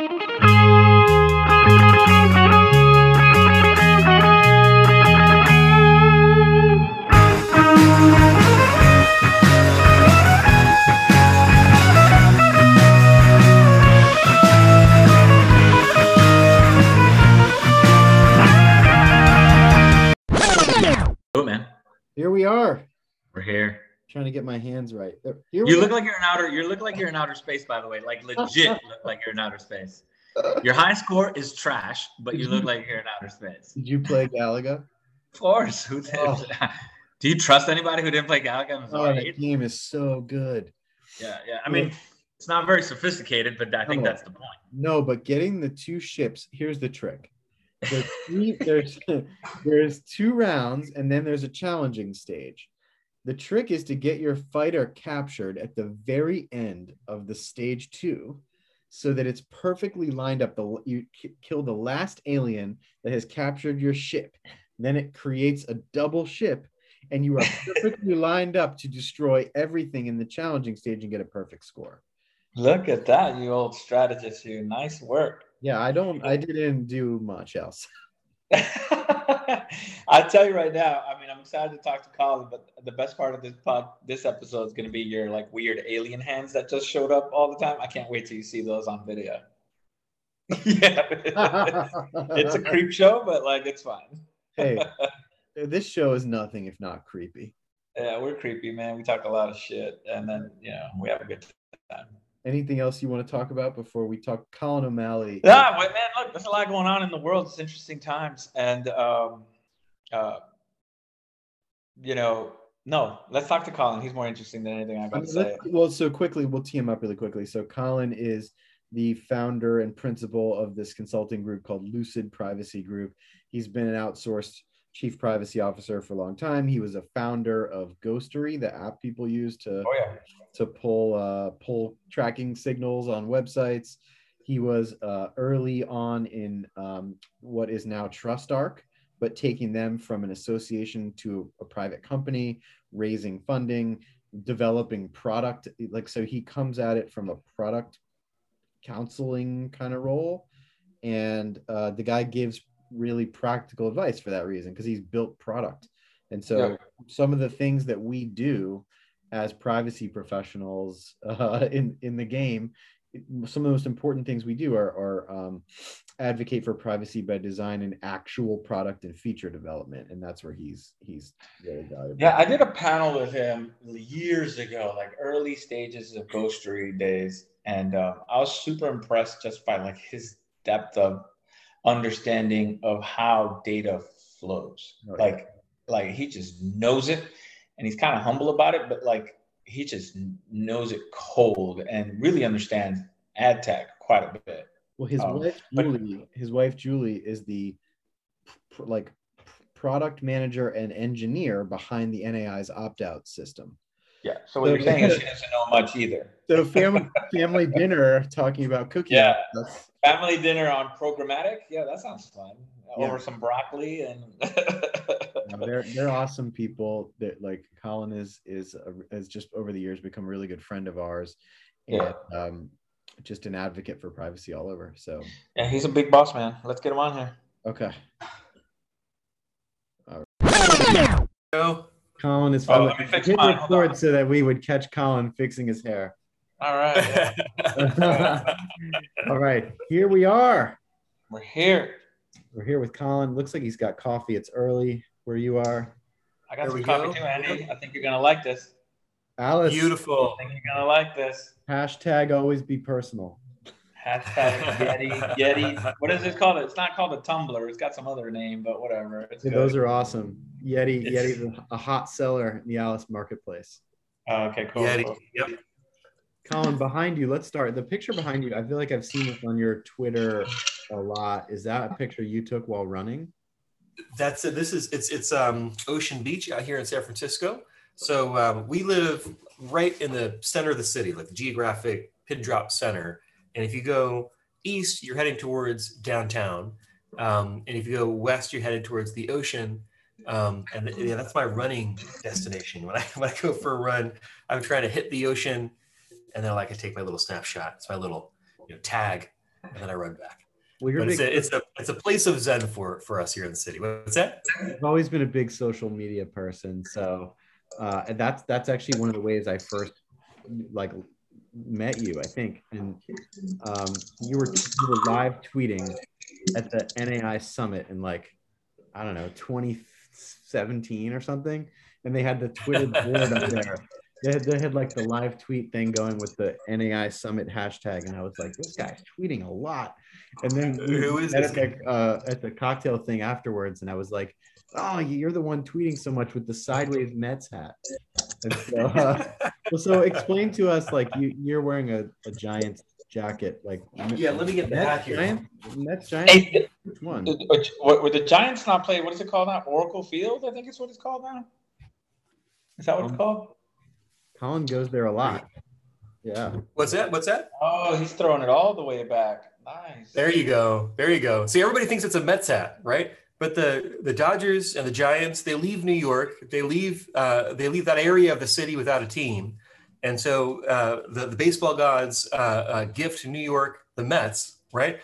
Oh man, Here we are. we're here. Trying to get my hands right. Here You look are. like you're in outer. You look like you're in outer space, by the way. Like legit, look like you're in outer space. Your high score is trash, but you look like you're in outer space. Did you play Galaga? Of course. Who did? Oh. Do you trust anybody who didn't play Galaga? and was Oh, that game is so good. Yeah, yeah. I mean, it's not very sophisticated, but I think No. that's the point. No, but getting the two ships, here's the trick. There's, three, there's, there's two rounds, and then there's a challenging stage. The trick is to get your fighter captured at the very end of the stage two so that it's perfectly lined up. The, you kill the last alien that has captured your ship. Then it creates a double ship, and you are perfectly lined up to destroy everything in the challenging stage and get a perfect score. Look at that, you old strategist. You nice work. Yeah, I don't, I didn't do much else. I tell you right now. I mean, I'm excited to talk to Colin, but the best part of this pod, this episode is going to be your like weird alien hands that just showed up all the time. I can't wait till you see those on video. yeah, it's a creep show, but like it's fine. hey, this show is nothing if not creepy. Yeah, we're creepy, man. We talk a lot of shit, and then you know we have a good time. Anything else you want to talk about before we talk Colin O'Malley? Yeah, wait, man. Look, there's a lot going on in the world. It's interesting times, and um, uh, you know, no. Let's talk to Colin. He's more interesting than anything I've I got mean, to say. well, so quickly, we'll tee him up really quickly. So Colin is the founder and principal of this consulting group called Lucid Privacy Group. He's been an outsourced chief privacy officer for a long time. He was a founder of Ghostery, the app people use to Oh yeah. to pull uh, pull tracking signals on websites. He was uh, early on in um, what is now TrustArc, but taking them from an association to a private company, raising funding, developing product. Like so, he comes at it from a product counseling kind of role, and uh, the guy gives really practical advice for that reason because he's built product. And so, Yeah. some of the things that we do as privacy professionals uh, in in the game, some of the most important things we do are, are um, advocate for privacy by design and actual product and feature development, and that's where he's he's really valuable. Yeah, I did a panel with him years ago, like early stages of Ghostery days, and uh, I was super impressed just by like his depth of understanding of how data flows. Oh, yeah. like, like he just knows it, and he's kind of humble about it, but like he just knows it cold and really understands ad tech quite a bit. Well, his Um, wife but- Julie, his wife Julie is the pr- like product manager and engineer behind the NAI's opt-out system. Yeah. So what So- you're saying is she doesn't know much either. So family family dinner talking about cooking. Yeah. That's- Family dinner on programmatic. Yeah, that sounds fun. Yeah. Over some broccoli and. know, they're they're awesome people. That like Colin is is a, has just over the years become a really good friend of ours, and Yeah. um, just an advocate for privacy all over. So yeah, he's a big boss, man. Let's get him on here. okay, Go. Colin is. Oh, let me fix hit mine. Record so that we would catch Colin fixing his hair. All right. All right. here we are. We're here. We're here with Colin. Looks like he's got coffee. It's early where you are. I got There some coffee go. too, Andy. I think you're gonna like this. Alyce, Beautiful. I think you're gonna like this. hashtag always be personal. Hashtag Yeti Yeti. What is it called? It's not called a tumbler. It's got some other name, but whatever. It's Yeah, those are awesome. Yeti, It's- Yeti's a- a hot seller in the Alyce marketplace. Oh, okay, cool. Yeti. Yep. Colin, behind you, let's start. The picture behind you, I feel like I've seen this on your Twitter a lot. Is that a picture you took while running? That's it. This is it's it's um Ocean Beach out here in San Francisco. So um, we live right in the center of the city, like the geographic pin drop center. And if you go east, you're heading towards downtown. Um, and if you go west, you're headed towards the ocean. Um, and yeah, that's my running destination. When I when I go for a run, I'm trying to hit the ocean, and then like I take my little snapshot. It's my little you know, tag. and then I run back. Well, you're it's a, it's a it's a place of zen for for us here in the city. What's that? I've always been a big social media person, so uh, and that's that's actually one of the ways I first like met you, I think. And um, you were you were live tweeting at the NAI summit in like I don't know 2017 or something, and they had the Twitter board up there. They had, they had like the live tweet thing going with the NAI summit hashtag, and I was like, this guy's tweeting a lot. And then Who is this at the, uh, at the cocktail thing afterwards, and I was like, oh, you're the one tweeting so much with the sideways Mets hat. And so, uh, so explain to us, like you, you're wearing a, a Giants jacket, like Yeah, let me get the hat Mets here. Giants, Mets Giants. Hey, Which one? which, what, what the Giants not play? What is it called now? Oracle Field, I think it's what it's called now. Is that what it's Um, called? Colin goes there a lot. Yeah. What's that? What's that? Oh, he's throwing it all the way back. Nice. There you go. There you go. See, everybody thinks it's a Mets hat, right? But the the Dodgers and the Giants, they leave New York. They leave uh, they leave that area of the city without a team, and so uh, the the baseball gods uh, uh, gift New York the Mets, right?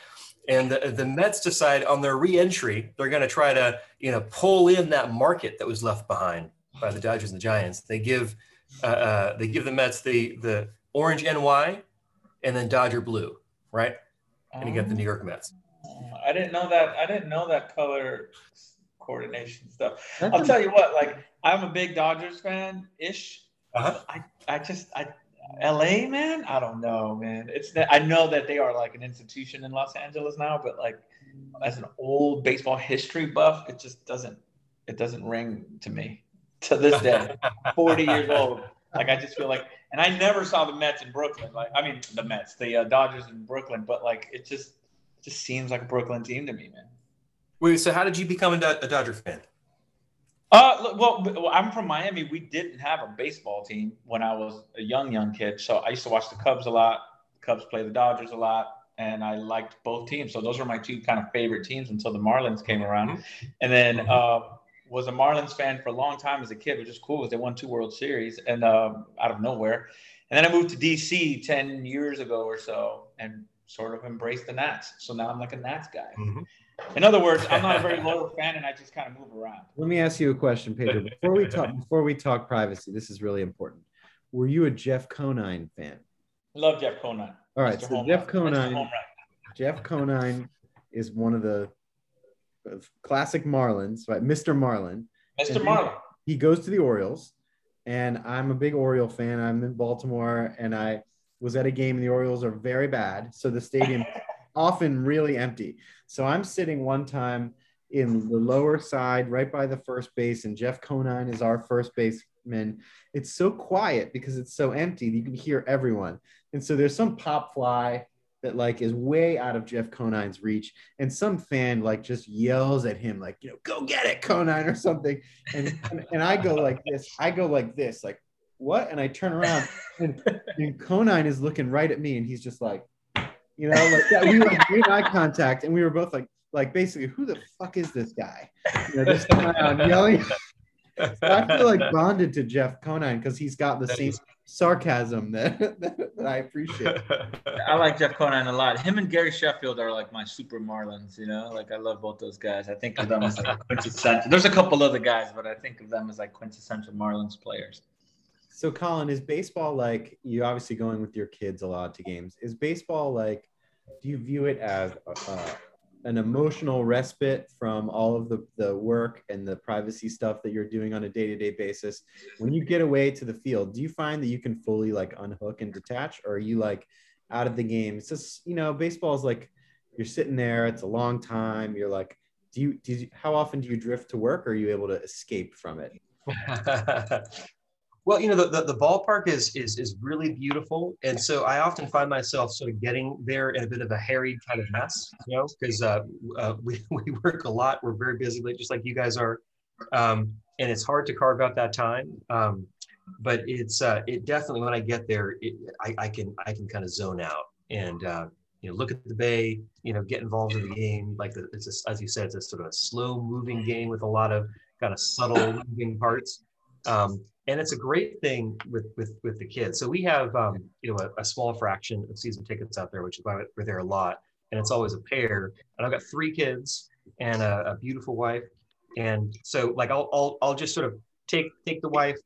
And the, the Mets decide on their re-entry, they're going to try to you know pull in that market that was left behind by the Dodgers and the Giants. They give uh, uh, they give the Mets the the orange NY, and then Dodger blue, right? And you get the New York Mets. I didn't know that. I didn't know that color coordination stuff. I'll tell you what. Like, I'm a big Dodgers fan ish. Uh-huh. I, I just, I, LA, man. I don't know, man. It's. I know that they are like an institution in Los Angeles now, but like, as an old baseball history buff, it just doesn't. It doesn't ring to me to this day. 40 years old. Like I just feel like, and I never saw the Mets in Brooklyn. Like I mean, the Mets, the uh, Dodgers in Brooklyn, but like it just, it just seems like a Brooklyn team to me, man. Wait, so how did you become a Dodger fan? Uh, well, I'm from Miami. We didn't have a baseball team when I was a young, young kid. So I used to watch the Cubs a lot. The Cubs play the Dodgers a lot, and I liked both teams. So those were my two kind of favorite teams until the Marlins came around. And then uh, was a Marlins fan for a long time as a kid, which is cool because they won two World Series and um out of nowhere. And then I moved to DC 10 years ago or so and sort of embraced the Nats. So now I'm like a Nats guy. Mhm. In other words, I'm not a very loyal fan and I just kind of move around. Let me ask you a question, Pedro. Before we talk, before we talk privacy, this is really important. Were you a Jeff Conine fan? I love Jeff Conine. All right, Mr. so Home Jeff Run. Conine, Jeff Conine is one of the of classic Marlins, right? Mr. Marlin. Mr. And- Marlin. He goes to the Orioles, and I'm a big Oriole fan. I'm in Baltimore, and I was at a game, and the Orioles are very bad, so the stadium is often really empty. So I'm sitting one time in the lower side, right by the first base, and Jeff Conine is our first baseman. It's so quiet because it's so empty. that You can hear everyone, and so there's some pop fly that like is way out of Jeff Conine's reach, and some fan like just yells at him like, you know, go get it, Conine, or something. And and, and I go like this. I go like this, like what? And I turn around, and, and Conine is looking right at me, and he's just like, you know, like that. We like made eye contact, and we were both like, like basically, who the fuck is this guy? You know, just going around yelling. So I feel like bonded to Jeff Conine because he's got the same sarcasm that, that, that I appreciate. I like Jeff Conine a lot. Him and Gary Sheffield are like my super Marlins, you know? Like I love both those guys. I think of them as like quintessential. There's a couple other guys, but I think of them as like quintessential Marlins players. So, Colin, is baseball like you obviously going with your kids a lot to games? Is baseball like, do you view it as uh, an emotional respite from all of the, the work and the privacy stuff that you're doing on a day to day basis? When you get away to the field, do you find that you can fully like unhook and detach, or are you like out of the game? It's just, you know, baseball is like you're sitting there, it's a long time. You're like, do you, do you, how often do you drift to work? Or are you able to escape from it? well, you know, the, the, the ballpark is, is is really beautiful, and so I often find myself sort of getting there in a bit of a harried kind of mess, you know, because uh, uh, we we work a lot, we're very busy, just like you guys are, um, and it's hard to carve out that time. Um, but it's uh, it definitely when I get there, it, I, I can I can kind of zone out and uh, you know look at the bay, you know, get involved in the game. Like the, it's a, as you said, it's a sort of a slow moving game with a lot of kind of subtle moving parts. Um, and it's a great thing with with with the kids. So we have um, you know a, a small fraction of season tickets out there, which is why we're there a lot. and it's always a pair. And I've got three kids and a, a beautiful wife, and so like I'll, I'll I'll just sort of take take the wife,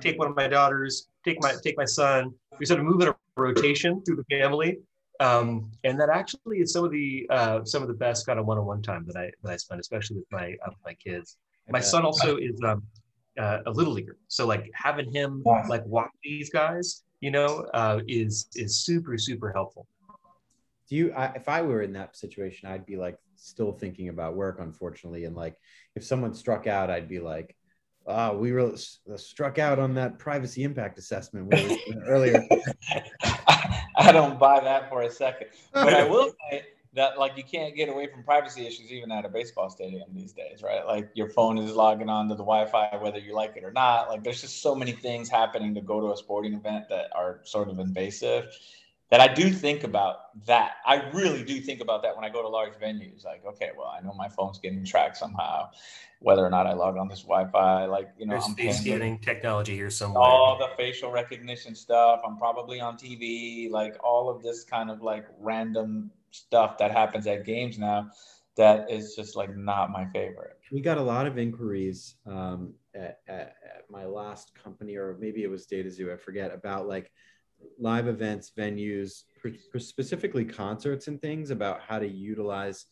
take one of my daughters, take my take my son. We sort of move in a rotation through the family, um, and that actually is some of the uh, some of the best kind of one-on-one time that I that I spend, especially with my uh, my kids. My son also is um, uh, a little leaguer, so like having him like watch these guys, you know, uh, is is super super helpful. Do you? I, if I were in that situation, I'd be like still thinking about work, unfortunately, and like if someone struck out, I'd be like, uh, we were struck out on that privacy impact assessment earlier. I don't buy that for a second, but I will say that like you can't get away from privacy issues even at a baseball stadium these days, right? Like your phone is logging on to the Wi-Fi whether you like it or not. Like there's just so many things happening to go to a sporting event that are sort of invasive that I do think about that. I really do think about that when I go to large venues. Like, okay, well, I know my phone's getting tracked somehow, whether or not I log on this Wi-Fi. Like, you know, There's I'm face scanning technology here somewhere. All the facial recognition stuff. I'm probably on TV. Like all of this kind of like random stuff that happens at games now, that is just like not my favorite. We got a lot of inquiries um, at, at, at my last company, or maybe it was DataXu, I forget about like live events, venues, specifically concerts and things about how to utilize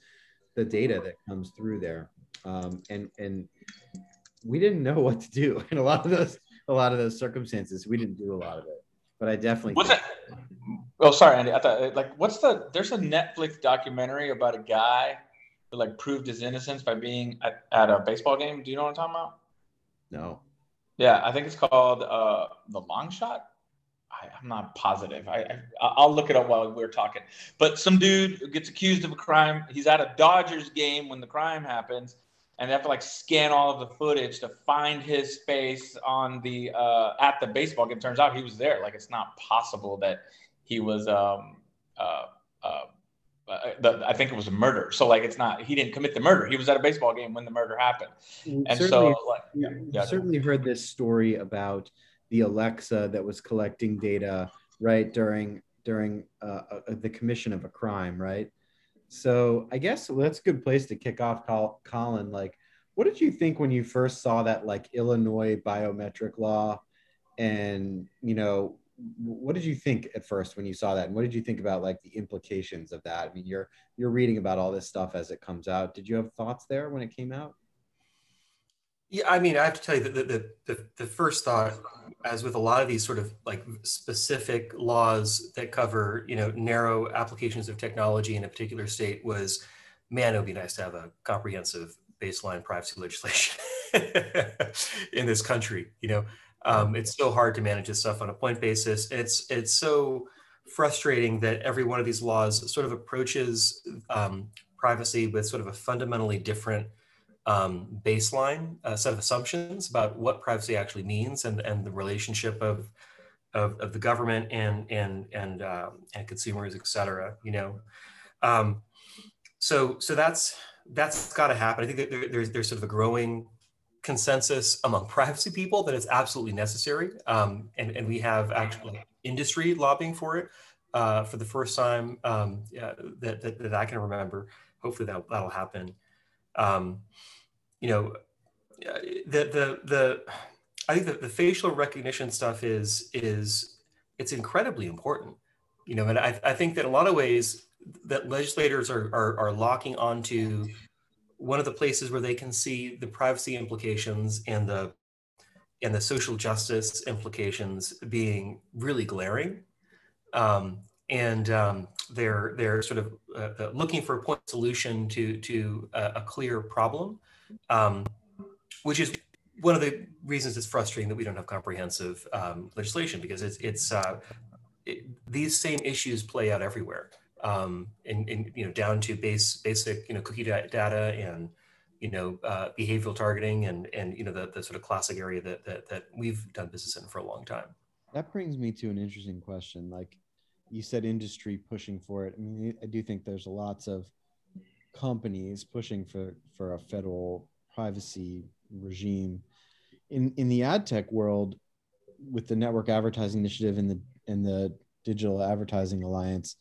the data that comes through there. Um, and and we didn't know what to do in a lot of those a lot of those circumstances. We didn't do a lot of it, but I definitely. What's it? Oh, sorry, Andy. I thought like what's the? There's a Netflix documentary about a guy who like proved his innocence by being at, at a baseball game. Do you know what I'm talking about? No. Yeah, I think it's called uh, the Long Shot. I, am not positive. I, I will look it up while we're talking. But some dude gets accused of a crime. He's at a Dodgers game when the crime happens, and they have to like scan all of the footage to find his face on the uh, at the baseball game. Turns out he was there. Like it's not possible that he was. Um, uh, uh, uh, the, I think it was a murder. So like it's not he didn't commit the murder. He was at a baseball game when the murder happened. And certainly, so like yeah, yeah. certainly heard this story about the Alexa that was collecting data right during during uh, uh, the commission of a crime, right? So I guess that's a good place to kick off, Colin. Like, what did you think when you first saw that like Illinois biometric law, and you know, what did you think at first when you saw that, and what did you think about like the implications of that? I mean, you're you're reading about all this stuff as it comes out. Did you have thoughts there when it came out? Yeah, I mean, I have to tell you that the, the, the, first thought, as with a lot of these sort of like specific laws that cover, you know, narrow applications of technology in a particular state was, man, it would be nice to have a comprehensive baseline privacy legislation in this country. You know, um, it's so hard to manage this stuff on a point basis. It's it's so frustrating that every one of these laws sort of approaches um, privacy with sort of a fundamentally different um, baseline uh, set of assumptions about what privacy actually means and, and the relationship of, of, of the government and and and um, and consumers, et cetera. You know, um, so so that's that's got to happen. I think that there, there's there's sort of a growing consensus among privacy people that it's absolutely necessary, um, and and we have actually industry lobbying for it uh, for the first time um, yeah, that, that, that I can remember. Hopefully that that'll happen. Um, you know, the the the I think that the facial recognition stuff is is it's incredibly important. You know, and I, I think that a lot of ways that legislators are, are, are locking onto one of the places where they can see the privacy implications and the and the social justice implications being really glaring. Um, and um, they're they're sort of uh, looking for a point solution to to a, a clear problem um, which is one of the reasons it's frustrating that we don't have comprehensive um, legislation because it's it's uh, it, these same issues play out everywhere, um, and, you know down to base basic you know cookie data and you know uh, behavioral targeting and and you know the, the sort of classic area that, that that we've done business in for a long time. That brings me to an interesting question. Like you said, industry pushing for it. I mean, I do think there's lots of companies pushing for for a federal privacy regime. In in the ad tech world, with the network advertising initiative and the and the digital advertising alliance,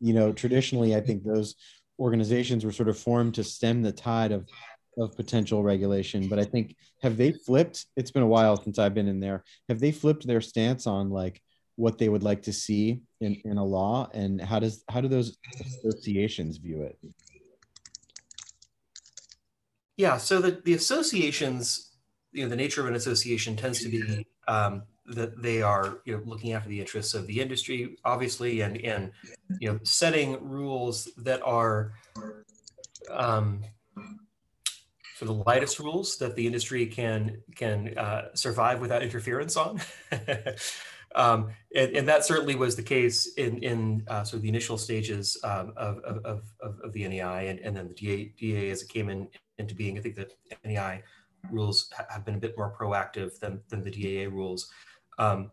you know, traditionally, I think those organizations were sort of formed to stem the tide of of potential regulation. But I think have they flipped? It's been a while since I've been in there. Have they flipped their stance on like what they would like to see in, in a law, and how does how do those associations view it? Yeah, so the, the associations, you know, the nature of an association tends to be um, that they are, you know, looking after the interests of the industry, obviously, and and you know, setting rules that are um, for the lightest rules that the industry can can uh, survive without interference on. um, and, and, that certainly was the case in in uh, sort of the initial stages um, of, of, of, of, the NAI and, and then the DA, DA as it came in into being. I think that NAI rules have been a bit more proactive than, than the DAA rules. Um,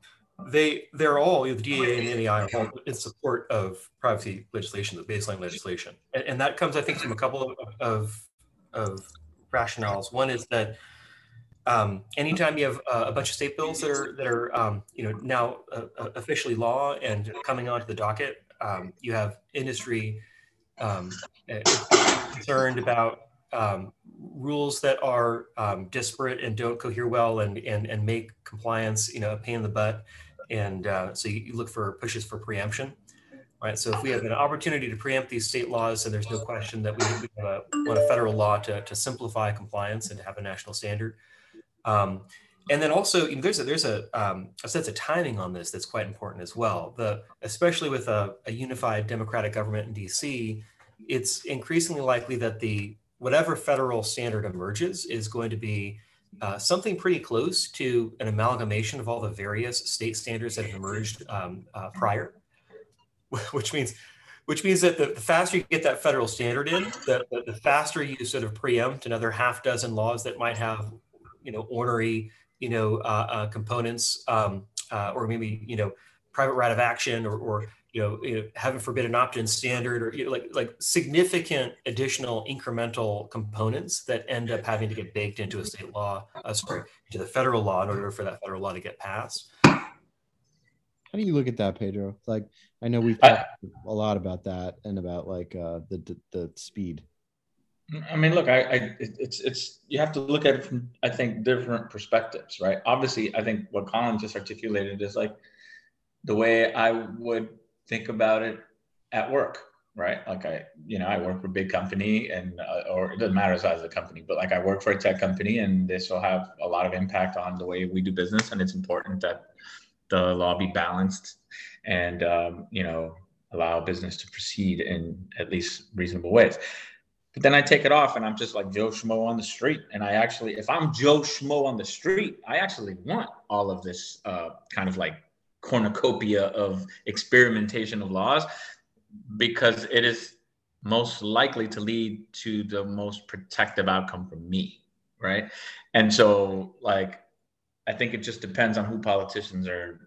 they they're all the DAA and NAI are all in support of privacy legislation, the baseline legislation, and, and that comes I think from a couple of, of, of rationales. One is that um, anytime you have uh, a bunch of state bills that are that are um, you know now uh, uh officially law and coming onto the docket, um, you have industry um, eh, concerned about um, rules that are um, disparate and don't cohere well and, and, and make compliance, you know, a pain in the butt. And uh, so you, look for pushes for preemption, right? So if we have an opportunity to preempt these state laws, and there's no question that we, a, want a federal law to, to simplify compliance and have a national standard. Um, and then also you know, there's a, there's a, um, a sense of timing on this that's quite important as well. The especially with a, a unified democratic government in DC, it's increasingly likely that the whatever federal standard emerges is going to be uh, something pretty close to an amalgamation of all the various state standards that have emerged um, uh, prior, which means which means that the, the, faster you get that federal standard in, the, the, faster you sort of preempt another half dozen laws that might have, you know, ornery, you know, uh, uh components, um, uh, or maybe you know, private right of action, or, or you know, you know, heaven forbid an opt-in standard or you know, like like significant additional incremental components that end up having to get baked into a state law, uh, sorry, into the federal law in order for that federal law to get passed. How do you look at that, Pedro? Like, I know we've talked a lot about that and about like uh, the, the the speed. I mean, look, I, I, it's it's you have to look at it from I think different perspectives, right? Obviously, I think what Colin just articulated is like the way I would think about it at work right? Like i you know i work for a big company and uh, or it doesn't matter the size of the company but like i work for a tech company and this will have a lot of impact on the way we do business. And it's important that the law be balanced and um, you know allow business to proceed in at least reasonable ways. But then I take it off and I'm just like Joe Schmo on the street. And I actually, if I'm Joe Schmo on the street, I actually want all of this uh, kind of like cornucopia of experimentation of laws because it is most likely to lead to the most protective outcome for me right? And so like i think it just depends on who politicians are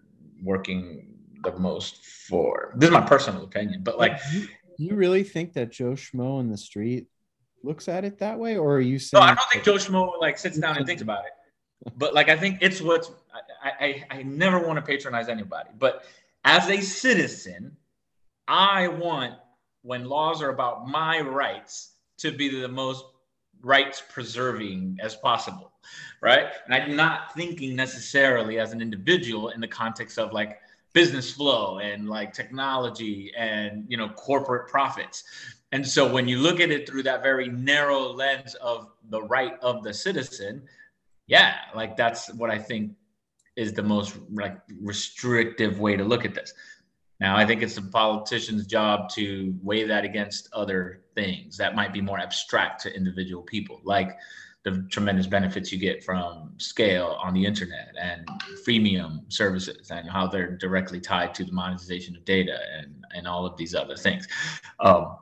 working the most for. This is my personal opinion but like you, you really think that joe schmo in the street looks at it that way or are you saying no i don't think joe schmo like sits down and thinks about it but like I think it's what's I, I, I never want to patronize anybody, but as a citizen, I want when laws are about my rights to be the most rights preserving as possible, right? And I'm not thinking necessarily as an individual in the context of like business flow and like technology and you know corporate profits. And so when you look at it through that very narrow lens of the right of the citizen, yeah, like that's what I think is the most like restrictive way to look at this. Now, I think it's the politician's job to weigh that against other things that might be more abstract to individual people, like the tremendous benefits you get from scale on the internet and freemium services and how they're directly tied to the monetization of data and, and all of these other things. Um,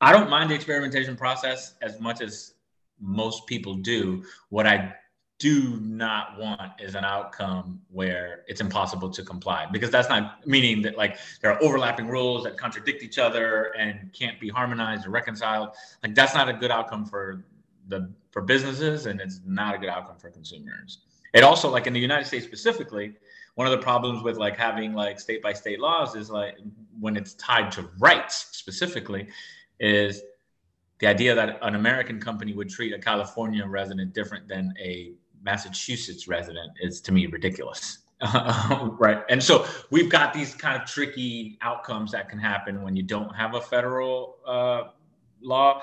I don't mind the experimentation process as much as most people do. What I do not want is an outcome where it's impossible to comply because that's not meaning that like there are overlapping rules that contradict each other and can't be harmonized or reconciled like that's not a good outcome for the for businesses and it's not a good outcome for consumers it also like in the united states specifically one of the problems with like having like state by state laws is like when it's tied to rights specifically is the idea that an American company would treat a California resident different than a Massachusetts resident is to me ridiculous. right. And so we've got these kind of tricky outcomes that can happen when you don't have a federal uh, law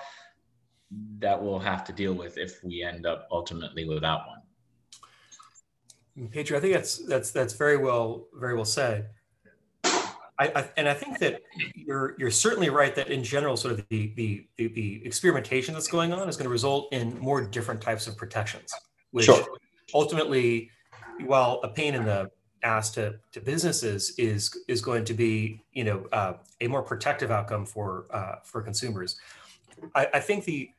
that we'll have to deal with if we end up ultimately without one. Pedro, I think that's that's that's very well very well said. I, I, and I think that you're you're certainly right that in general, sort of the, the the the experimentation that's going on is going to result in more different types of protections, which sure. ultimately, while a pain in the ass to, to businesses is is going to be you know uh, a more protective outcome for uh, for consumers. I, I think the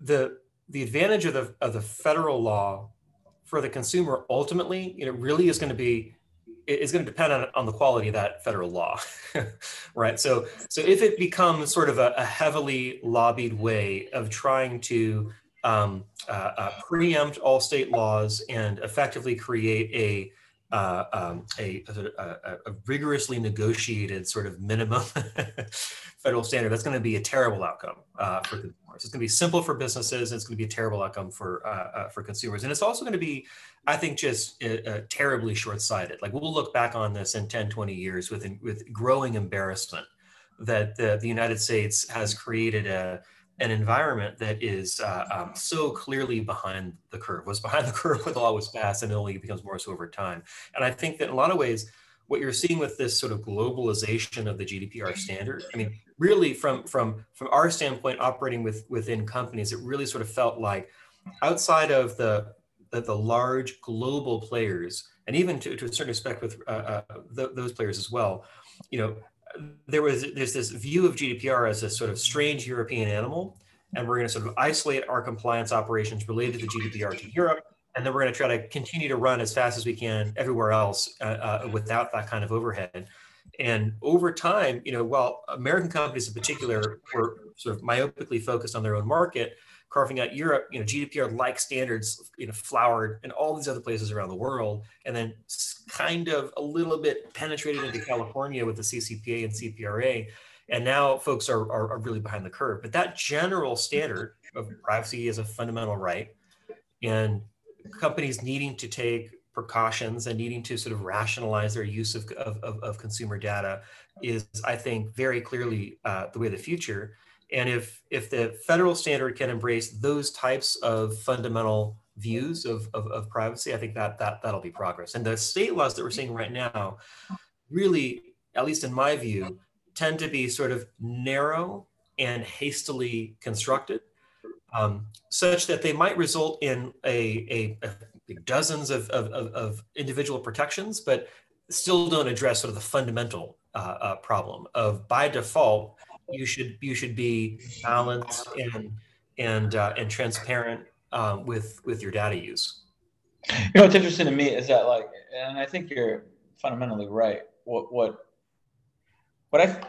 the the advantage of the of the federal law for the consumer ultimately, you know, really is going to be is going to depend on, on the quality of that federal law, right? So, so if it becomes sort of a, a heavily lobbied way of trying to um, uh, uh, preempt all state laws and effectively create a uh, um, a, a, a, rigorously negotiated sort of minimum federal standard, that's going to be a terrible outcome uh, for consumers. It's going to be simple for businesses. And it's going to be a terrible outcome for uh, uh, for consumers, and it's also going to be, I think, just uh, terribly short-sighted. Like we'll look back on this in 10, 20 years with with growing embarrassment that the, the United States has created a an environment that is uh, um, so clearly behind the curve, was behind the curve when the law was passed, and it only becomes more so over time. And I think that in a lot of ways, what you're seeing with this sort of globalization of the GDPR standard, I mean, really from from from our standpoint, operating with within companies, it really sort of felt like outside of the the, the large global players, and even to, to a certain respect with uh, uh, th- those players as well, you know, there was there's this view of GDPR as a sort of strange European animal, and we're going to sort of isolate our compliance operations related to the GDPR to Europe, and then we're going to try to continue to run as fast as we can everywhere else uh, uh, without that kind of overhead. And over time, you know, while American companies in particular were sort of myopically focused on their own market, carving out Europe, you know, GDPR-like standards, you know, flowered in all these other places around the world, and then kind of a little bit penetrated into California with the CCPA and CPRA, and now folks are, are, are really behind the curve. But that general standard of privacy is a fundamental right, and companies needing to take precautions and needing to sort of rationalize their use of, of, of consumer data is, I think, very clearly uh, the way of the future. And if if the federal standard can embrace those types of fundamental views of, of, of, privacy, I think that that that'll be progress. And the state laws that we're seeing right now, really, at least in my view, tend to be sort of narrow and hastily constructed, um, such that they might result in a, a, a dozens of, of, of, individual protections, but still don't address sort of the fundamental uh, uh, problem of by default you should you should be balanced and and uh, and transparent uh, with with your data use. You know what's interesting to me is that like, and I think you're fundamentally right. What what what I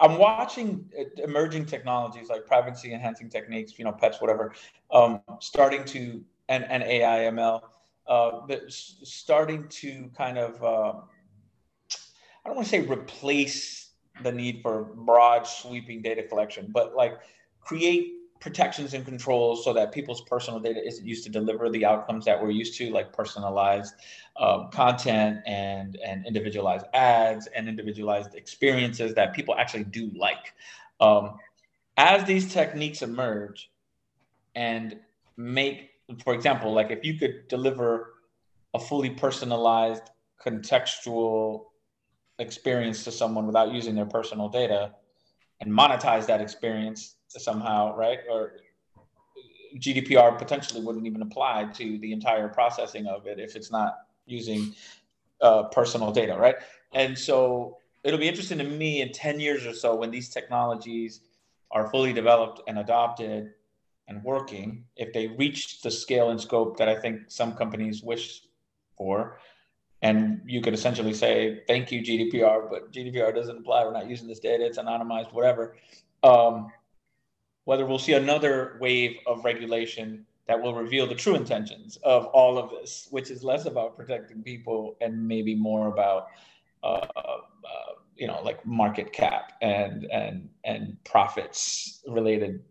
I'm watching emerging technologies like privacy enhancing techniques, you know, pets, whatever, um, starting to and and AI ML, uh, starting to kind of uh, I don't want to say replace the need for broad sweeping data collection, but like create protections and controls so that people's personal data isn't used to deliver the outcomes that we're used to, like personalized um, content and and individualized ads and individualized experiences that people actually do like. Um, as these techniques emerge and make, for example, like if you could deliver a fully personalized contextual experience to someone without using their personal data and monetize that experience somehow, right? Or GDPR potentially wouldn't even apply to the entire processing of it if it's not using uh, personal data, right? And so it'll be interesting to me in 10 years or so when these technologies are fully developed and adopted and working, if they reach the scale and scope that I think some companies wish for, and you could essentially say, thank you, GDPR, but GDPR doesn't apply. We're not using this data. It's anonymized, whatever. Um, whether we'll see another wave of regulation that will reveal the true intentions of all of this, which is less about protecting people and maybe more about, uh, uh, you know, like market cap and and and profits related,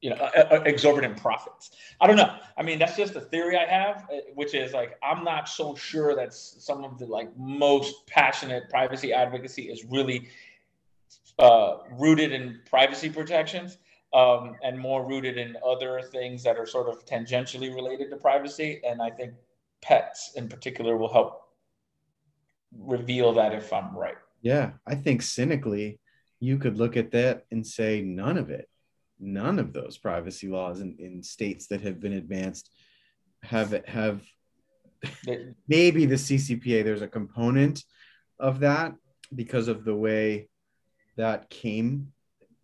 you know, exorbitant profits. I don't know. I mean, that's just a theory I have, uh, which is like I'm not so sure that some of the like most passionate privacy advocacy is really uh, rooted in privacy protections um, and more rooted in other things that are sort of tangentially related to privacy. And I think pets in particular will help reveal that if I'm right. Yeah, I think cynically, you could look at that and say none of it, none of those privacy laws in, in states that have been advanced have have maybe the CCPA. There's a component of that because of the way that came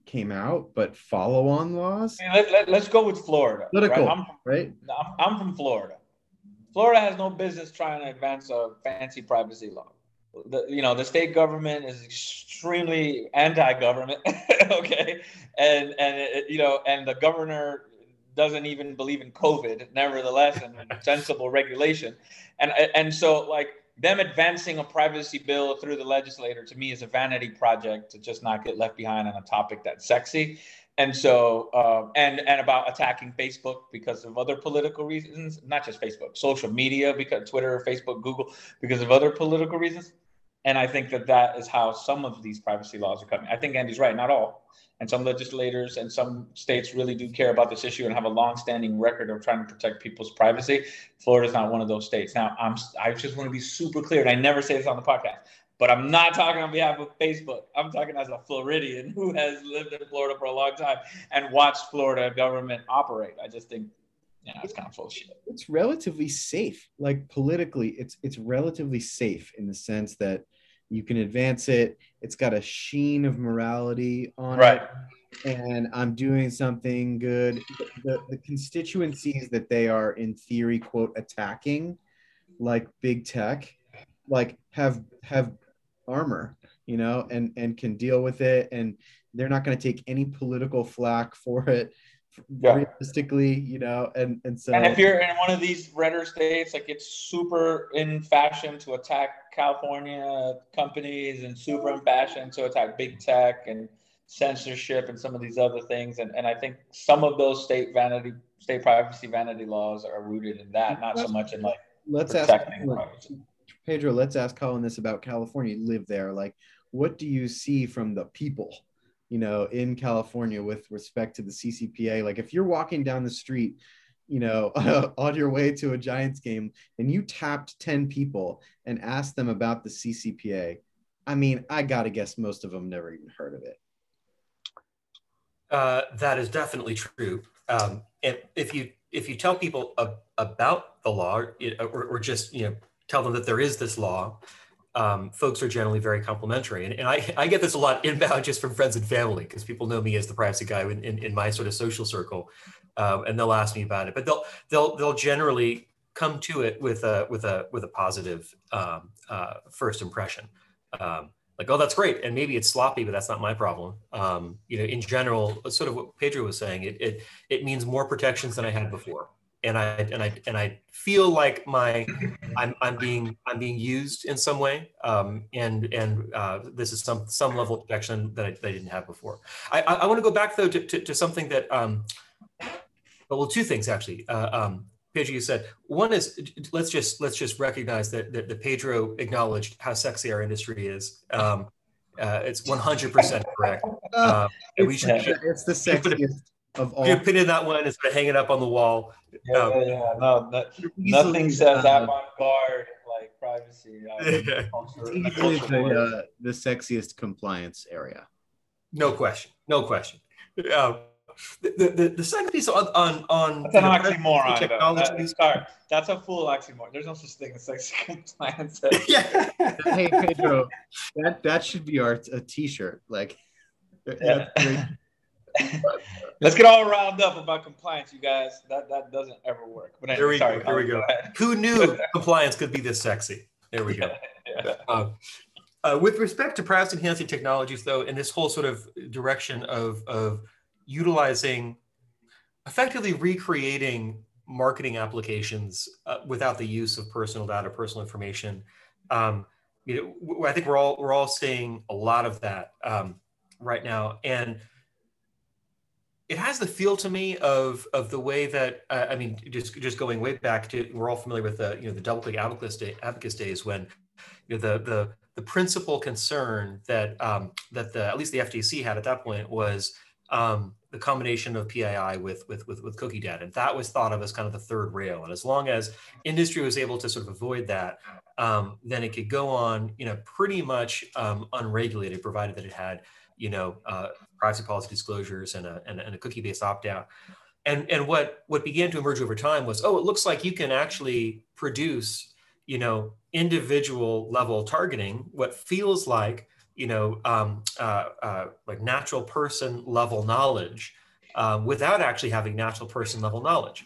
came out, but follow on laws. let, us let, go with Florida. Political, right? I'm, right? I'm, I'm from Florida. Florida has no business trying to advance a fancy privacy law. The, you know the state government is extremely anti-government okay? And and it, you know and the governor doesn't even believe in covid nevertheless and sensible regulation. And and so like them advancing a privacy bill through the legislator to me is a vanity project to just not get left behind on a topic that's sexy. And so uh, and and about attacking facebook because of other political reasons not just facebook social media because twitter facebook google because of other political reasons and i think that that is how some of these privacy laws are coming i think andy's right not all and some legislators and some states really do care about this issue and have a long-standing record of trying to protect people's privacy. Florida is not one of those states. Now, I'm I just want to be super clear, and I never say this on the podcast, but I'm not talking on behalf of Facebook. I'm talking as a Floridian who has lived in Florida for a long time and watched Florida government operate. I just think yeah, it's kind of full shit. It's relatively safe. Like politically, it's it's relatively safe in the sense that you can advance it. It's got a sheen of morality on right. it. And I'm doing something good. The, the constituencies that they are, in theory, quote, attacking, like big tech, like have have armor, you know, and and can deal with it. And they're not going to take any political flack for it yeah. realistically, you know, and and so. And if you're in one of these redder states, like it's super in fashion to attack California companies, and super in fashion to attack big tech and censorship and some of these other things. And and I think some of those state vanity, state privacy vanity laws are rooted in that, not so much in like let's ask privacy. Pedro. Let's ask Colin this about California. You live there, like. What do you see from the people you know, in California with respect to the CCPA. Like if you're walking down the street, you know, on your way to a Giants game and you tapped 10 people and asked them about the CCPA, I mean, I got to guess most of them never even heard of it. Uh, that is definitely true. Um, and if you if you tell people about the law, or, or just you know tell them that there is this law, um, folks are generally very complimentary. And, and I, I, get this a lot inbound just from friends and family because people know me as the privacy guy in, in, in my sort of social circle, um, and they'll ask me about it. But they'll they'll they'll generally come to it with a with a with a positive um, uh, first impression. Um, like, oh, that's great, and maybe it's sloppy, but that's not my problem. Um, you know, in general, sort of what Pedro was saying, it it it means more protections than I had before and I and I and I feel like my I'm I'm being I'm being used in some way, um, and and uh, this is some some level of protection that I, that I didn't have before. I, I, I want to go back though to, to, to something that um, well, two things actually. Uh, um, Pedro, you said one is let's just let's just recognize that that, that Pedro acknowledged how sexy our industry is. Um, uh, it's 100% correct. Uh, we should, it's the sexiest of all. You pin in that one and sort of hang it up on the wall. Yeah, um, yeah, yeah. No, that, nothing says uh, avant-garde like privacy. Uh, yeah. easily the, uh, the sexiest compliance area. No question. No question. Um, the, the, the second piece on on, on that's an oxymoron. Technology. That, that's a full oxymoron. There's no such thing as sexy compliance. yeah. hey Pedro, that that should be our a t-shirt. Like, yeah. Let's get all riled up about compliance, you guys. That that doesn't ever work. But anyway, here we sorry, go. We go. Who knew compliance could be this sexy? There we go. Yeah. Uh, uh, with respect to privacy enhancing technologies, though, in this whole sort of direction of of utilizing, effectively recreating marketing applications uh, without the use of personal data, personal information. Um, you know, I think we're all we're all seeing a lot of that um, right now, and it has the feel to me of of the way that uh, I mean, just just going way back to we're all familiar with the you know the DoubleClick advocates, day, advocates days when you know the the the principal concern that um, that the at least the FTC had at that point was um, the combination of PII with, with with with cookie data. And that was thought of as kind of the third rail, and as long as industry was able to sort of avoid that, um, then it could go on, you know, pretty much um, unregulated, provided that it had you know, uh, privacy policy disclosures and a, and, and a cookie-based opt-out. And, and what, what began to emerge over time was, oh, it looks like you can actually produce, you know, individual level targeting, what feels like, you know, um, uh, uh, like natural person level knowledge um, without actually having natural person level knowledge.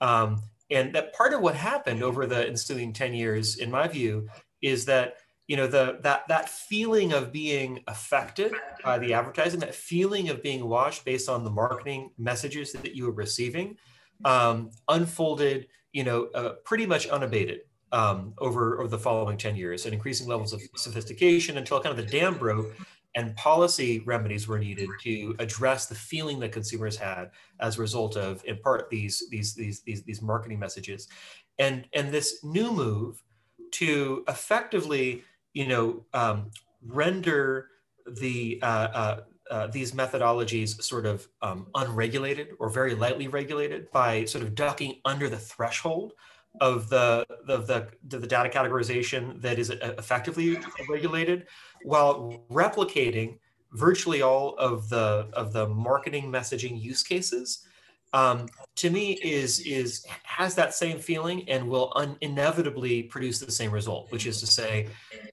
Um, and that part of what happened over the ensuing 10 years, in my view, is that you know the that that feeling of being affected by the advertising that feeling of being watched based on the marketing messages that you were receiving um, unfolded you know uh, pretty much unabated um, over over the following 10 years and increasing levels of sophistication until kind of the dam broke and policy remedies were needed to address the feeling that consumers had as a result of in part these these these these, these marketing messages. And and this new move to effectively you know, um, render the uh, uh, uh, these methodologies sort of um, unregulated or very lightly regulated by sort of ducking under the threshold of the of the, the, the data categorization that is uh, effectively regulated, while replicating virtually all of the of the marketing messaging use cases um, to me is is has that same feeling and will un- inevitably produce the same result which is to say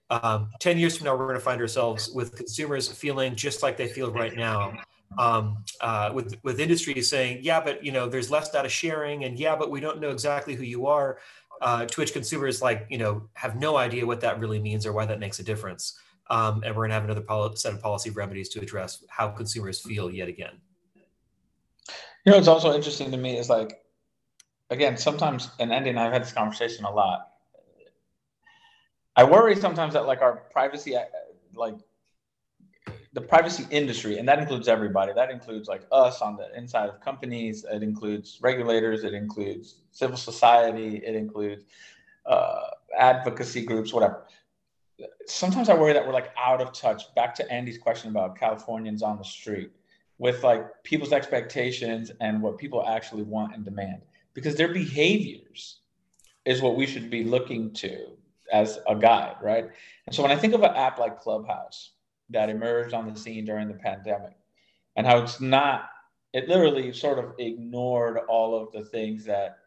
um, 10 years from now we're going to find ourselves with consumers feeling just like they feel right now. Um, uh, with with industries saying yeah but you know there's less data sharing and yeah but we don't know exactly who you are. Uh, to which consumers like you know have no idea what that really means or why that makes a difference. Um, and we're going to have another set of policy remedies to address how consumers feel yet again you know, what's also interesting to me is like, again, sometimes, and Andy and I have had this conversation a lot. I worry sometimes that like our privacy, uh, like the privacy industry, and that includes everybody. That includes like us on the inside of companies. It includes regulators. It includes civil society. It includes uh, advocacy groups, whatever. Sometimes I worry that we're like out of touch. Back to Andy's question about Californians on the street with like people's expectations and what people actually want and demand. Because their behaviors is what we should be looking to as a guide right? And so when i think of an app like clubhouse that emerged on the scene during the pandemic and how it's not it literally sort of ignored all of the things that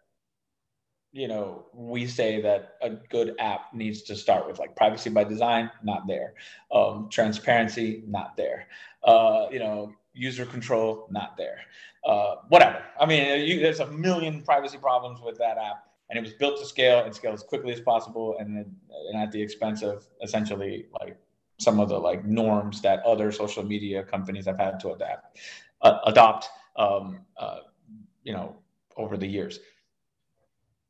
you know we say that a good app needs to start with like privacy by design not there. Um, transparency not there. Uh, you know user control not there. Uh, whatever. I mean, you, there's a million privacy problems with that app, and it was built to scale and scale as quickly as possible, and and at the expense of essentially like some of the like norms that other social media companies have had to adapt, uh, adopt, um, uh, you know, over the years.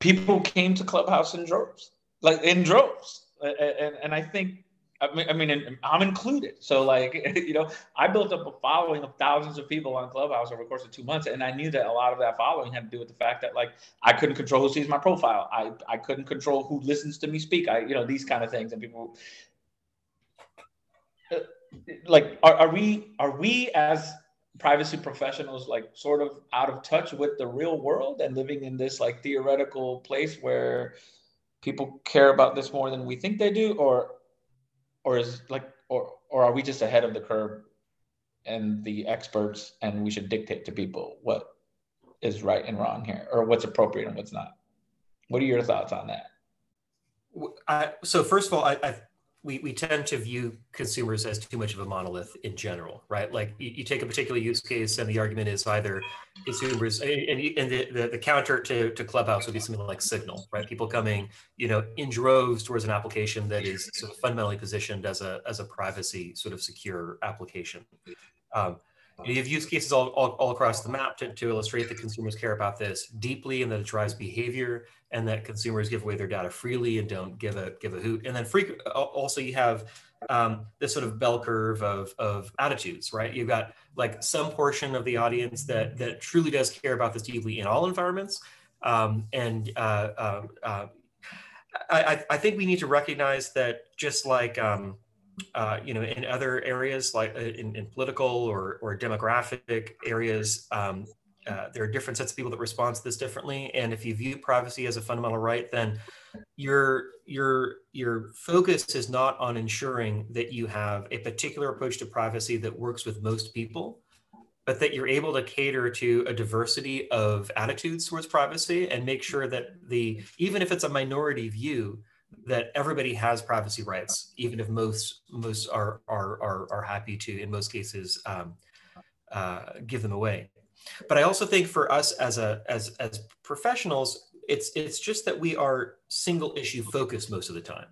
People came to Clubhouse in droves, like in droves, and and I think I mean, I mean, I'm included. So, like, you know, I built up a following of thousands of people on Clubhouse over the course of two months, and I knew that a lot of that following had to do with the fact that, like, I couldn't control who sees my profile. I I couldn't control who listens to me speak. I, you know, these kind of things, and people, uh, like, are, are we are we as privacy professionals like sort of out of touch with the real world and living in this like theoretical place where people care about this more than we think they do, or or is like or or are we just ahead of the curve and the experts and we should dictate to people what is right and wrong here or what's appropriate and what's not? What are your thoughts on that? I, so first of all I, I we, we tend to view consumers as too much of a monolith in general, right? Like you, you take a particular use case and the argument is either consumers and, and the, the, the, counter to, to Clubhouse would be something like Signal, right? People coming, you know, in droves towards an application that is sort of fundamentally positioned as a, as a privacy sort of secure application. Um, You have use cases all, all, all across the map to, to illustrate that consumers care about this deeply and that it drives behavior and that consumers give away their data freely and don't give a give a hoot. And then frequent, also you have um, this sort of bell curve of, of attitudes, right? You've got like some portion of the audience that that truly does care about this deeply in all environments, um, and uh, uh, uh, I, I think we need to recognize that just like um, uh, you know in other areas like uh, in, in political or, or demographic areas um, uh, there are different sets of people that respond to this differently. And if you view privacy as a fundamental right then your your your focus is not on ensuring that you have a particular approach to privacy that works with most people but that you're able to cater to a diversity of attitudes towards privacy and make sure that the even if it's a minority view that everybody has privacy rights even if most most are are are, are happy to in most cases um, uh, give them away but i also think for us as a as as professionals it's it's just that we are single issue focused most of the time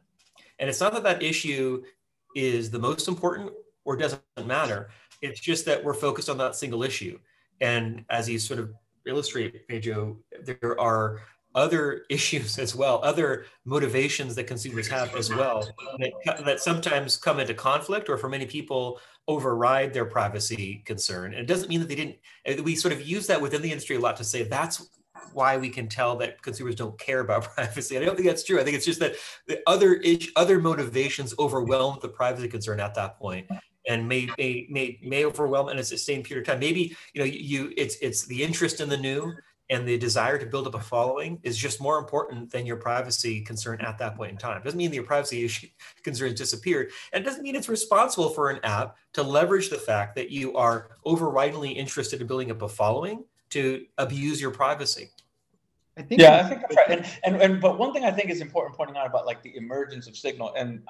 and it's not that that issue is the most important or doesn't matter it's just that we're focused on that single issue. And as you sort of illustrate, Pedro, there are other issues as well, other motivations that consumers have as well that, that sometimes come into conflict or for many people override their privacy concern. And it doesn't mean that they didn't, we sort of use that within the industry a lot to say that's why we can tell that consumers don't care about privacy. I don't think that's true. I think it's just that the other ish, other motivations overwhelm the privacy concern at that point, and may may may, may overwhelm in a sustained period of time. Maybe you know you it's it's the interest in the new and the desire to build up a following is just more important than your privacy concern at that point in time. It doesn't mean that your privacy issue concerns disappeared. And it doesn't mean it's responsible for an app to leverage the fact that you are overridingly interested in building up a following to abuse your privacy. I think yeah, I think that's right. And, and and but one thing I think is important pointing out about like the emergence of Signal, and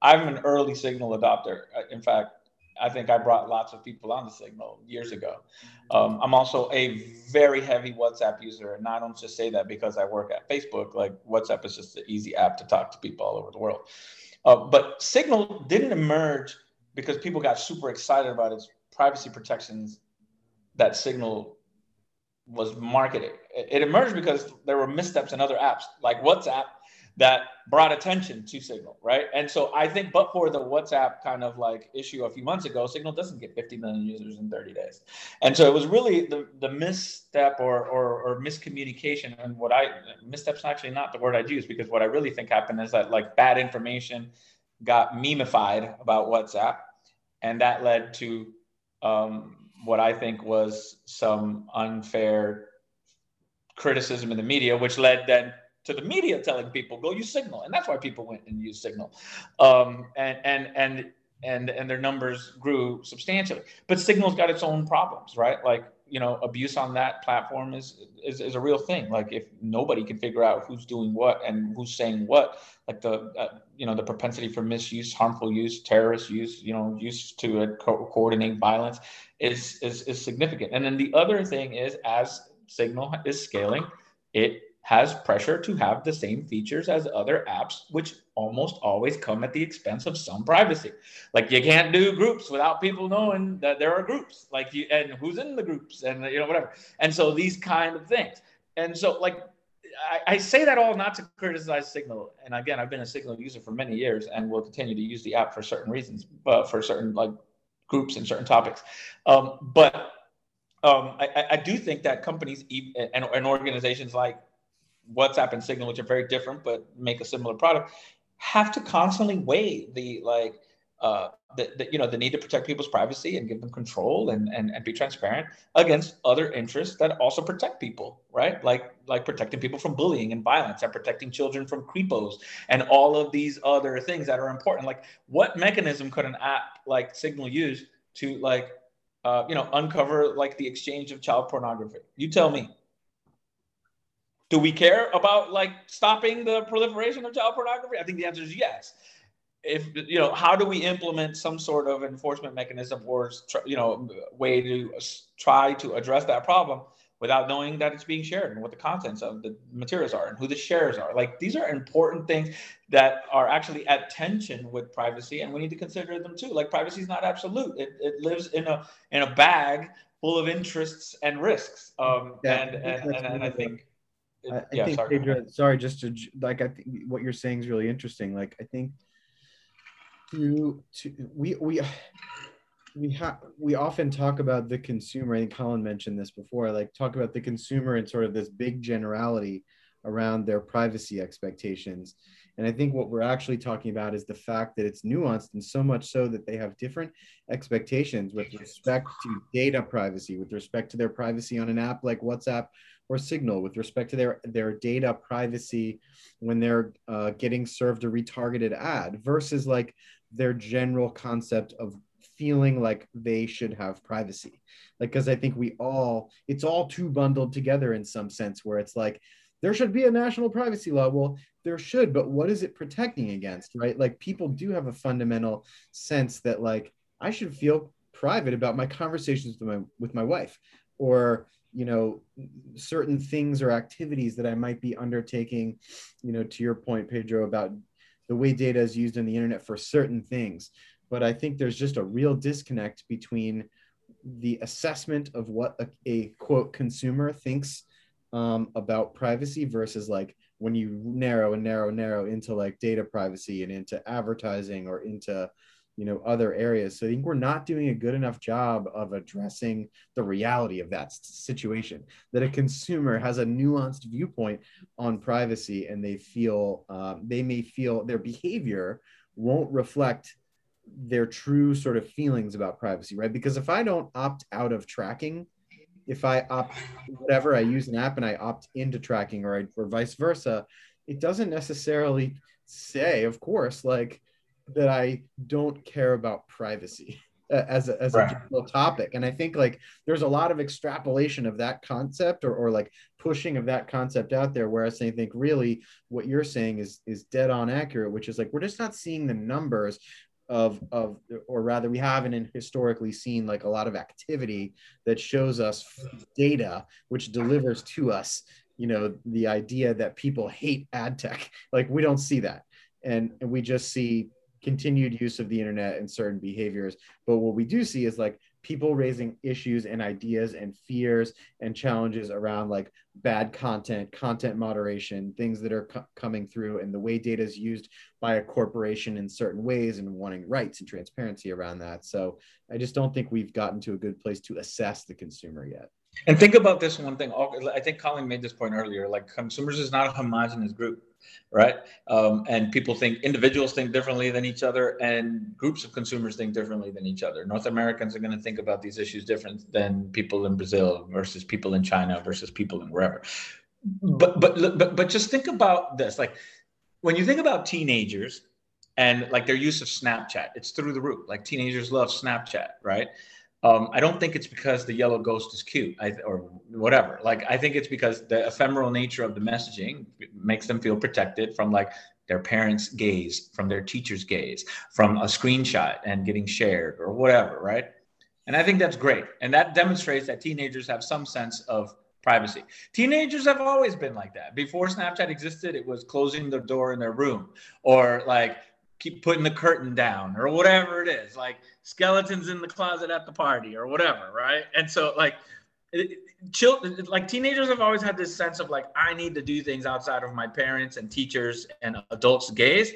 I'm an early Signal adopter. Uh, in fact, I think I brought lots of people on the Signal years ago. Um, I'm also a very heavy WhatsApp user, and I don't just say that because I work at Facebook. Like WhatsApp is just an easy app to talk to people all over the world. Uh, but Signal didn't emerge because people got super excited about its privacy protections that Signal was marketing. It emerged because there were missteps in other apps like WhatsApp that brought attention to Signal, right? And so I think, but for the WhatsApp kind of like issue a few months ago, Signal doesn't get 50 million users in 30 days. And so it was really the, the misstep or, or, or miscommunication. And what I, misstep's actually not the word I'd use because what I really think happened is that like bad information got memeified about WhatsApp. And that led to um, what I think was some unfair criticism in the media, which led then to the media telling people go use Signal, and that's why people went and used Signal, um, and and and and and their numbers grew substantially. But Signal's got its own problems, right? Like you know, abuse on that platform is, is is a real thing. Like if nobody can figure out who's doing what and who's saying what, like the uh, you know the propensity for misuse, harmful use, terrorist use, you know, use to uh, co- coordinate violence is, is is significant. And then the other thing is, as Signal is scaling, it has pressure to have the same features as other apps, which almost always come at the expense of some privacy. Like you can't do groups without people knowing that there are groups, like you and who's in the groups, and you know whatever. And so these kind of things. And so like I, I say that all not to criticize Signal. And again, I've been a Signal user for many years and will continue to use the app for certain reasons, but for certain like groups and certain topics. Um, but um, I, I, do think that companies and, and organizations like WhatsApp and Signal, which are very different but make a similar product, have to constantly weigh the like uh, the, the, you know the need to protect people's privacy and give them control and, and and be transparent against other interests that also protect people right? Like like protecting people from bullying and violence and protecting children from creepos and all of these other things that are important. Like what mechanism could an app like signal use to like uh, you know uncover like the exchange of child pornography? You tell me do we care about like stopping the proliferation of child pornography? I think the answer is yes. If you know, how do we implement some sort of enforcement mechanism or you know way to try to address that problem? without knowing that it's being shared and what the contents of the materials are and who the shares are. Like these are important things that are actually at tension with privacy, and we need to consider them too. Like privacy is not absolute; it, it lives in a in a bag full of interests and risks. Um, yeah, and, and, and, and I think. I, I yeah, think sorry. Pedro, sorry, just to like I think what you're saying is really interesting. Like I think to to we we we have we often talk about the consumer. I think Colin mentioned this before. Like talk about the consumer and sort of this big generality around their privacy expectations. And I think what we're actually talking about is the fact that it's nuanced and so much so that they have different expectations with respect to data privacy, with respect to their privacy on an app like WhatsApp or Signal, with respect to their, their data privacy when they're uh, getting served a retargeted ad versus like their general concept of feeling like they should have privacy. Like because i think we all it's all too bundled together in some sense where it's like there should be a national privacy law. Well there should but what is it protecting against right? Like people do have a fundamental sense that like i should feel private about my conversations with my with my wife or you know certain things or activities that i might be undertaking you know to your point pedro about the way data is used on the internet for certain things. But I think there's just a real disconnect between the assessment of what a, a quote consumer thinks um, about privacy versus like when you narrow and narrow and narrow into like data privacy and into advertising or into you know other areas so i think we're not doing a good enough job of addressing the reality of that situation that a consumer has a nuanced viewpoint on privacy and they feel um, they may feel their behavior won't reflect their true sort of feelings about privacy, right? Because if I don't opt out of tracking, if I opt whatever I use an app and I opt into tracking or I, or vice versa, it doesn't necessarily say, of course, like that I don't care about privacy as a, as right. a general topic. And I think like there's a lot of extrapolation of that concept or, or like pushing of that concept out there. Whereas I think really what you're saying is is dead on accurate, which is like we're just not seeing the numbers of of or rather we haven't historically seen like a lot of activity that shows us data which delivers to us you know the idea that people hate ad tech like we don't see that and, and we just see continued use of the internet and certain behaviors but what we do see is like people raising issues and ideas and fears and challenges around like bad content, content moderation, things that are co- coming through, and the way data is used by a corporation in certain ways and wanting rights and transparency around that. So I just don't think we've gotten to a good place to assess the consumer yet. And think about this one thing. I think Colin made this point earlier. Like consumers is not a homogenous group, right? Um, and people think individuals think differently than each other, and groups of consumers think differently than each other. North Americans are going to think about these issues different than people in Brazil versus people in China versus people in wherever. But but but but just think about this. Like when you think about teenagers and like their use of Snapchat, it's through the roof. Like teenagers love Snapchat, right? Um, I don't think it's because the yellow ghost is cute I, or whatever. Like, I think it's because the ephemeral nature of the messaging makes them feel protected from like their parents' gaze, from their teacher's gaze, from a screenshot and getting shared or whatever, right? And I think that's great. And that demonstrates that teenagers have some sense of privacy. Teenagers have always been like that. Before Snapchat existed, it was closing the door in their room or like keep putting the curtain down or whatever it is like skeletons in the closet at the party or whatever right? And so like children like teenagers have always had this sense of like i need to do things outside of my parents and teachers and adults gaze.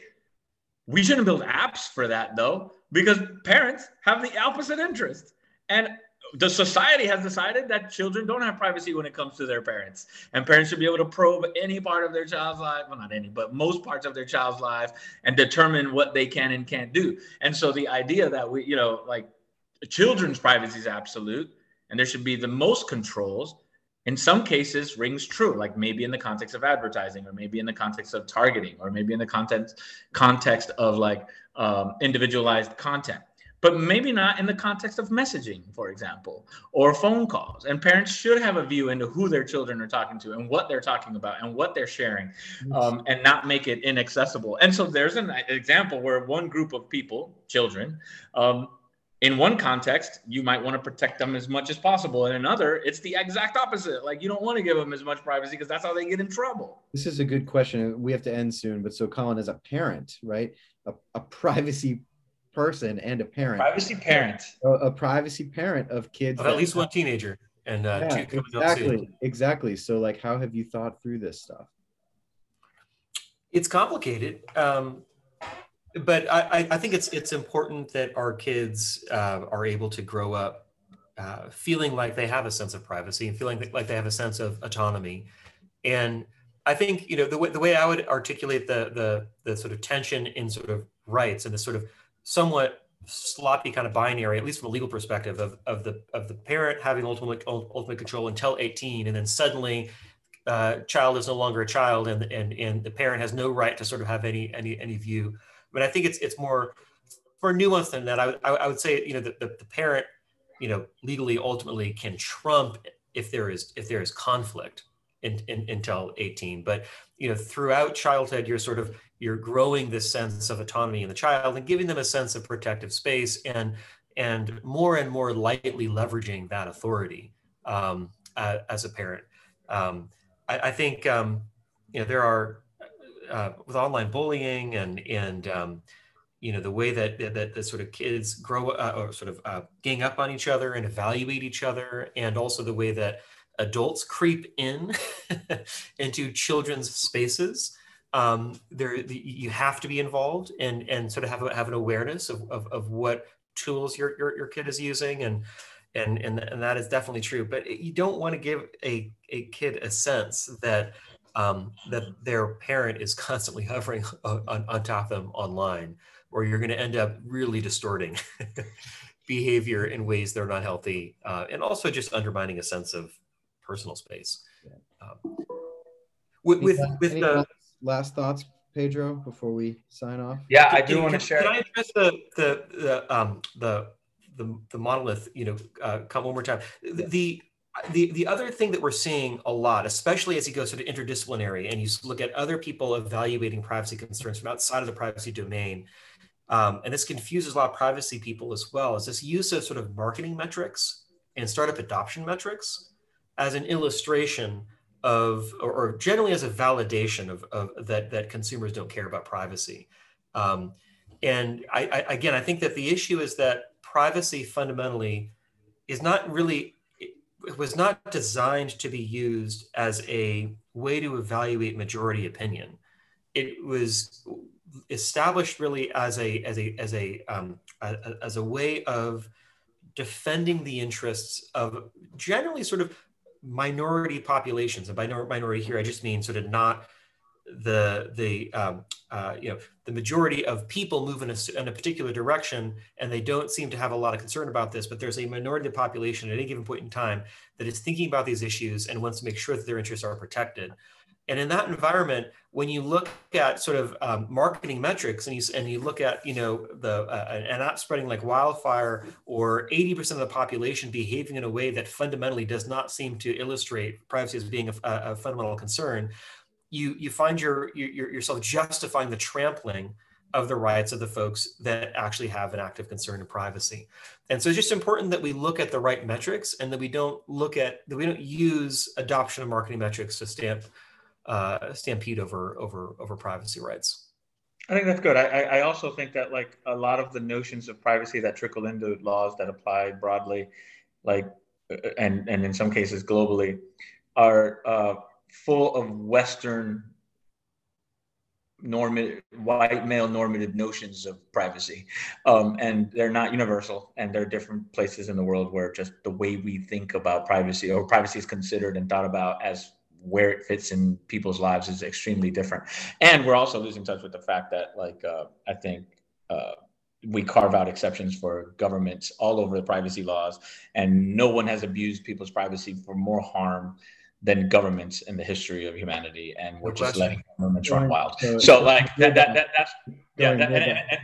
We shouldn't build apps for that though because parents have the opposite interest. And the society has decided that children don't have privacy when it comes to their parents. And parents should be able to probe any part of their child's life well not any but most parts of their child's life and determine what they can and can't do. And so the idea that we you know like children's privacy is absolute and there should be the most controls in some cases rings true like maybe in the context of advertising or maybe in the context of targeting or maybe in the context context of like um, individualized content but maybe not in the context of messaging, for example, or phone calls. And parents should have a view into who their children are talking to and what they're talking about and what they're sharing um, and not make it inaccessible. And so there's an example where one group of people, children, um, in one context, you might want to protect them as much as possible. In another, it's the exact opposite. Like you don't want to give them as much privacy because that's how they get in trouble. This is a good question. We have to end soon, but so Colin, as a parent, right, a, a privacy person and a parent, privacy parent, a, a privacy parent of kids, of at least one teenager, and uh, yeah, two exactly, exactly. So, like, how have you thought through this stuff? It's complicated. Um, but I, I think it's it's important that our kids uh, are able to grow up uh, feeling like they have a sense of privacy and feeling like they have a sense of autonomy. And I think you know the way the way I would articulate the the the sort of tension in sort of rights and the sort of somewhat sloppy kind of binary, at least from a legal perspective, of, of the of the parent having ultimate ultimate control until 18, and then suddenly uh, child is no longer a child, and and and the parent has no right to sort of have any any any view but I think it's it's more for nuance than that. I, I, I would say you know the, the, the parent you know legally ultimately can trump if there is if there is conflict in, in, until 18 but you know throughout childhood you're sort of you're growing this sense of autonomy in the child and giving them a sense of protective space and and more and more lightly leveraging that authority um, uh, as a parent um, I, I, think um, you know there are uh, with online bullying and and um, you know the way that that, that sort of kids grow uh, or sort of uh, gang up on each other and evaluate each other, and also the way that adults creep in into children's spaces. Um, there, you have to be involved and and sort of have have an awareness of, of, of what tools your, your your kid is using and and and and that is definitely true. But you don't want to give a a kid a sense that um, that their parent is constantly hovering on, on top of them online, or you're going to end up really distorting behavior in ways that are not healthy, uh, and also just undermining a sense of personal space. Um, with with, with the last, last, thoughts, Pedro, before we sign off. Yeah, I do want to share. Can I address the the the um, the the, the monolith? You know, uh, come one more time. The, the the the other thing that we're seeing a lot, especially as you go sort of interdisciplinary and you look at other people evaluating privacy concerns from outside of the privacy domain, um, and this confuses a lot of privacy people as well, is this use of sort of marketing metrics and startup adoption metrics as an illustration of, or, or generally as a validation of, of, that that consumers don't care about privacy. Um, and I, I, again, I think that the issue is that privacy fundamentally is not really it was not designed to be used as a way to evaluate majority opinion. It was established really as a as a as a, um, a, as a way of defending the interests of generally sort of minority populations. And by minority here, I just mean sort of not the the um, uh, you know the majority of people move in a, in a particular direction and they don't seem to have a lot of concern about this but there's a minority of the population at any given point in time that is thinking about these issues and wants to make sure that their interests are protected and in that environment when you look at sort of um, marketing metrics and you, and you look at you know the uh, an app spreading like wildfire or 80% of the population behaving in a way that fundamentally does not seem to illustrate privacy as being a, a fundamental concern you you find your, your yourself justifying the trampling of the rights of the folks that actually have an active concern in privacy. And so it's just important that we look at the right metrics and that we don't look at that we don't use adoption of marketing metrics to stamp uh, stampede over over over privacy rights. I think that's good. I, I also think that like a lot of the notions of privacy that trickle into laws that apply broadly, like and and in some cases globally, are uh, full of Western normative white male normative notions of privacy um, and they're not universal and there are different places in the world where just the way we think about privacy or privacy is considered and thought about as where it fits in people's lives is extremely different. And we're also losing touch with the fact that like uh, i think uh, we carve out exceptions for governments all over the privacy laws and no one has abused people's privacy for more harm than governments in the history of humanity, and we're no just letting governments run wild. So, like that, that, that that's yeah, that, and, and, and,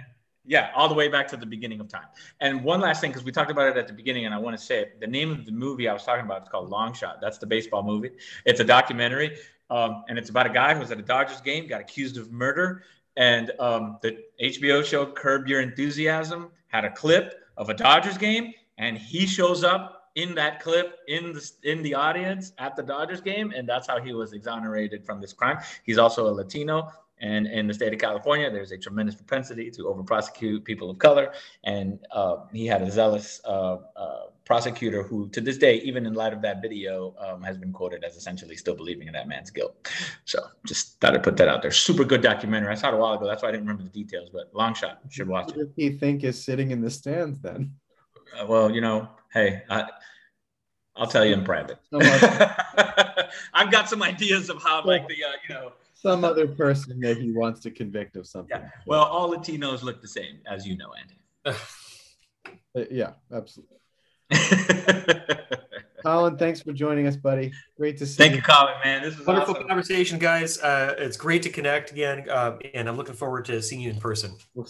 yeah, all the way back to the beginning of time. And one last thing, because we talked about it at the beginning, and I want to say it. The name of the movie I was talking about is called Long Shot. That's the baseball movie. It's a documentary, um, and it's about a guy who was at a Dodgers game, got accused of murder, and um, the HBO show Curb Your Enthusiasm had a clip of a Dodgers game, and he shows up in that clip in the in the audience at the Dodgers game, and that's how he was exonerated from this crime. He's also a Latino. And in the state of California, there's a tremendous propensity to over prosecute people of color. And uh, he had a zealous uh, uh, prosecutor who, to this day, even in light of that video, um, has been quoted as essentially still believing in that man's guilt. So just thought I'd put that out there. Super good documentary. I saw it a while ago. That's why I didn't remember the details, but long shot. Should watch it. What does he think is sitting in the stands then? Uh, well, you know, hey, I, I'll tell you in private. I've got some ideas of how, like the, uh, you know, some other person that he wants to convict of something. Yeah. well, all Latinos look the same, as you know, Andy. Uh, yeah, absolutely. Colin, thanks for joining us, buddy. Great to see Thank you. Thank you, Colin, man. This is Wonderful awesome. conversation, guys. Uh, it's great to connect again, uh, and I'm looking forward to seeing you in person. We'll